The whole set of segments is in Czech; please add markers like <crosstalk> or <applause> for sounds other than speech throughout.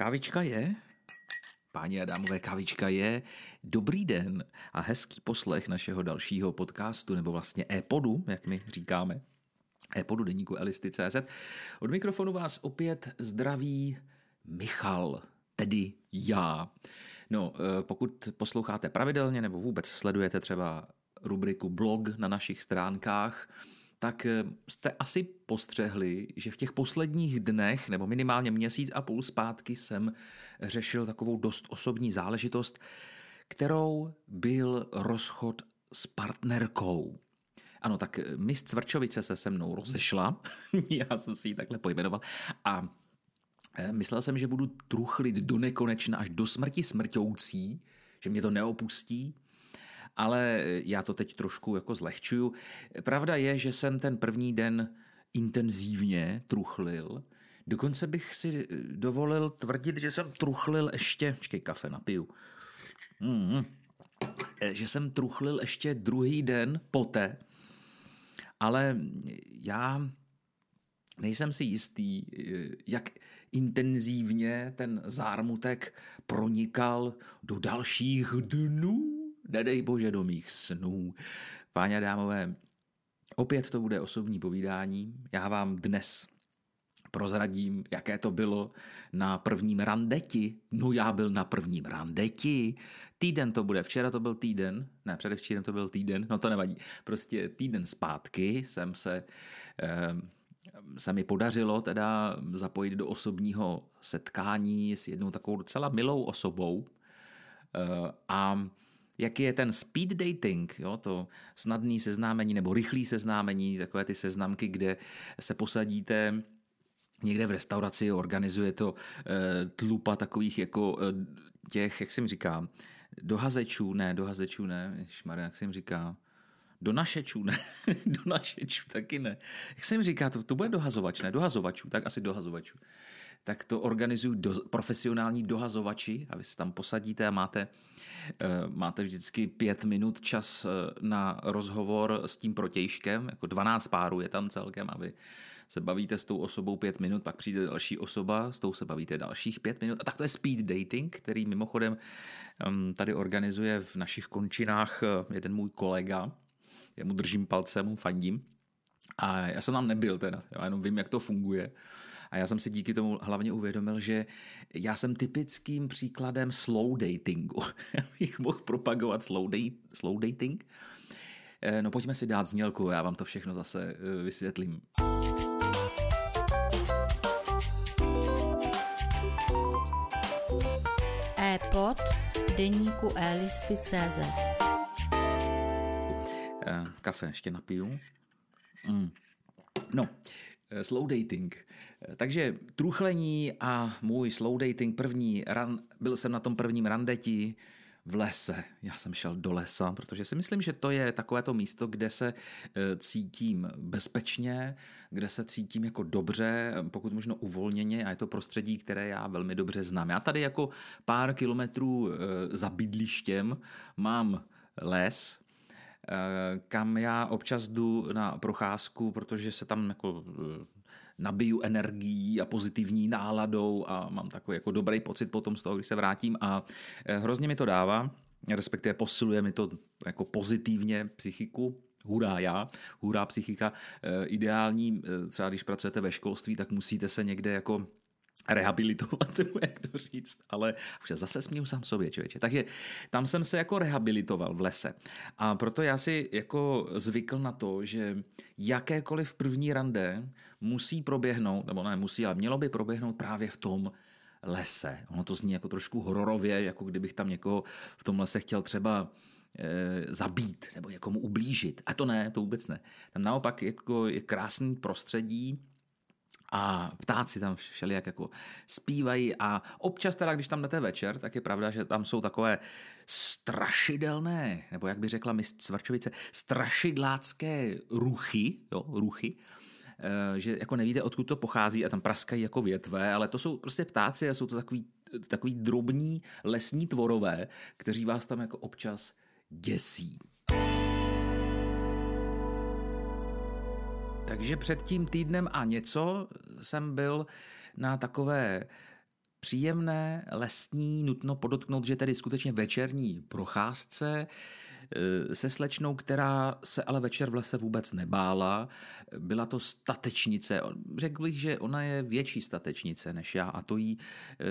Kávička je? Páni a dámové, kávička je. Dobrý den a hezký poslech našeho dalšího podcastu, nebo vlastně e-podu, jak my říkáme. E-podu deníku Elisty.cz. Od mikrofonu vás opět zdraví Michal, tedy já. No, eh, pokud posloucháte pravidelně nebo vůbec sledujete třeba rubriku blog na našich stránkách, tak eh, jste asi postřehli, že v těch posledních dnech, nebo minimálně měsíc a půl zpátky jsem řešil takovou dost osobní záležitost, kterou byl rozchod s partnerkou. Ano, tak eh, Miss Cvrčovice se se mnou rozešla, <laughs> já jsem si ji takhle pojmenoval. A eh, myslel jsem, že budu truchlit do nekonečna až do smrti smrťoucí, že mě to neopustí, ale já to teď trošku jako zlehčuju. Pravda je, že jsem ten první den intenzivně truchlil, Dokonce bych si dovolil tvrdit, že jsem truchlil ještě, počkej, kafe napiju, mm, že jsem truchlil ještě druhý den poté, ale já nejsem si jistý, jak intenzivně ten zármutek pronikal do dalších dnů nedej bože do mých snů. Páně a dámové, opět to bude osobní povídání. Já vám dnes prozradím, jaké to bylo na prvním randeti. No já byl na prvním randeti. Týden to bude, včera to byl týden, ne, předevčírem to byl týden, no to nevadí. Prostě týden zpátky jsem se, eh, se mi podařilo teda zapojit do osobního setkání s jednou takovou docela milou osobou eh, a jaký je ten speed dating, jo, to snadný seznámení nebo rychlý seznámení, takové ty seznamky, kde se posadíte někde v restauraci, organizuje to e, tlupa takových jako e, těch, jak jsem říká, dohazečů, ne, dohazečů ne, šmarja, jak jsem říká, našečů, ne, <laughs> našečů taky ne. Jak se jim říká, to, to bude dohazovač, ne, dohazovačů, tak asi dohazovačů. Tak to organizují do, profesionální dohazovači a vy se tam posadíte a máte, uh, máte vždycky pět minut čas uh, na rozhovor s tím protějškem, jako 12 párů je tam celkem a vy se bavíte s tou osobou pět minut, pak přijde další osoba, s tou se bavíte dalších pět minut. A tak to je speed dating, který mimochodem um, tady organizuje v našich končinách uh, jeden můj kolega, já mu držím palce, mu fandím. A já jsem tam nebyl teda, já jenom vím, jak to funguje. A já jsem si díky tomu hlavně uvědomil, že já jsem typickým příkladem slow datingu. <laughs> Já bych mohl propagovat slow, date, slow dating. Eh, no pojďme si dát znělku, já vám to všechno zase eh, vysvětlím. e-pod deníku elisty.cz kafe ještě napiju. Mm. No, eh, slow dating. Eh, takže truchlení a můj slow dating první, ran, byl jsem na tom prvním randeti v lese. Já jsem šel do lesa, protože si myslím, že to je takové to místo, kde se cítím bezpečně, kde se cítím jako dobře, pokud možno uvolněně a je to prostředí, které já velmi dobře znám. Já tady jako pár kilometrů za bydlištěm mám les, Eh, kam já občas jdu na procházku, protože se tam jako eh, nabiju energií a pozitivní náladou a mám takový jako dobrý pocit potom z toho, když se vrátím a eh, hrozně mi to dává, respektive posiluje mi to jako pozitivně psychiku, hurá já, hurá psychika, ideální, třeba když pracujete ve školství, tak musíte se někde jako rehabilitovat, <laughs> nebo jak to říct, ale už zase směju sám sobě, člověče. Takže tam jsem se jako rehabilitoval v lese. A proto já si jako zvykl na to, že jakékoliv první rande musí proběhnout, nebo ne musí, ale mělo by proběhnout právě v tom lese. Ono to zní jako trošku hororově, jako kdybych tam někoho v tom lese chtěl třeba e, zabít nebo někomu ublížit. A to ne, to vůbec ne. Tam naopak jako je krásný prostředí, a ptáci tam všelijak jako zpívají a občas teda, když tam jdete večer, tak je pravda, že tam jsou takové strašidelné, nebo jak by řekla mis Cvrčovice, strašidlácké ruchy, jo, ruchy, eh, že jako nevíte, odkud to pochází a tam praskají jako větve, ale to jsou prostě ptáci a jsou to takový, takový drobní lesní tvorové, kteří vás tam jako občas děsí. Takže před tím týdnem a něco jsem byl na takové příjemné, lesní, nutno podotknout, že tedy skutečně večerní procházce eh, se slečnou, která se ale večer v lese vůbec nebála. Byla to statečnice. Řekl bych, že ona je větší statečnice než já a to jí eh,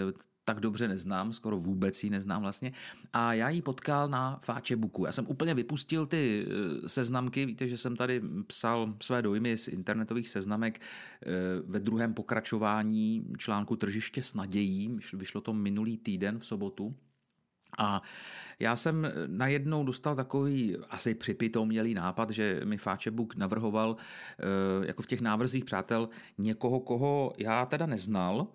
tak dobře neznám, skoro vůbec ji neznám vlastně. A já ji potkal na Fáčebuku. Já jsem úplně vypustil ty eh, seznamky, víte, že jsem tady psal své dojmy z internetových seznamek eh, ve druhém pokračování článku Tržiště s nadějí. Vyšlo to minulý týden v sobotu. A já jsem najednou dostal takový asi připitomělý nápad, že mi Fáčebuk navrhoval eh, jako v těch návrzích přátel někoho, koho já teda neznal,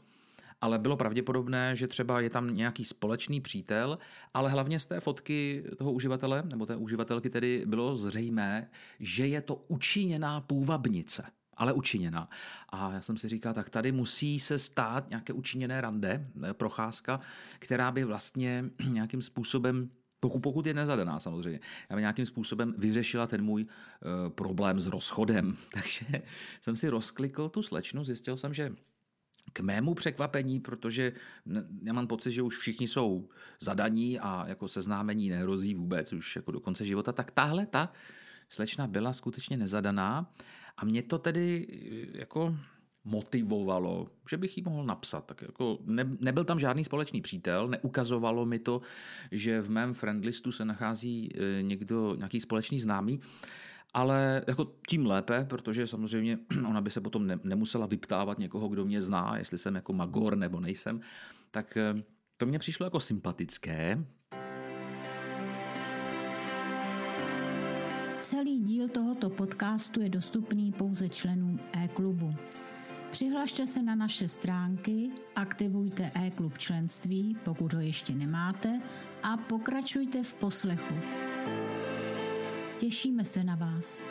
ale bylo pravděpodobné, že třeba je tam nějaký společný přítel, ale hlavně z té fotky toho uživatele, nebo té uživatelky tedy bylo zřejmé, že je to učiněná půvabnice ale učiněná. A já jsem si říkal, tak tady musí se stát nějaké učiněné rande, eh, procházka, která by vlastně <clears throat> nějakým způsobem pokud, pokud je nezadaná samozřejmě, aby nějakým způsobem vyřešila ten můj uh, problém s rozchodem. <laughs> Takže jsem si rozklikl tu slečnu, zjistil jsem, že k mému překvapení, protože já mám pocit, že už všichni jsou zadaní a jako seznámení nehrozí vůbec už jako do konce života, tak tahle ta slečna byla skutečně nezadaná a mě to tedy eh, jako motivovalo, že bych jí mohl napsat. Tak jako ne, nebyl tam žádný společný přítel, neukazovalo mi to, že v mém friendlistu se nachází eh, někdo, nějaký společný známý, ale jako tím lépe, protože samozřejmě <clears throat> ona by se potom ne, nemusela vyptávat někoho, kdo mě zná, jestli jsem jako magor nebo nejsem, tak eh, to mě přišlo jako sympatické. Celý díl tohoto podcastu je dostupný pouze členům e-klubu. Přihlašte se na naše stránky, aktivujte e-klub členství, pokud ho ještě nemáte, a pokračujte v poslechu. Těšíme se na vás.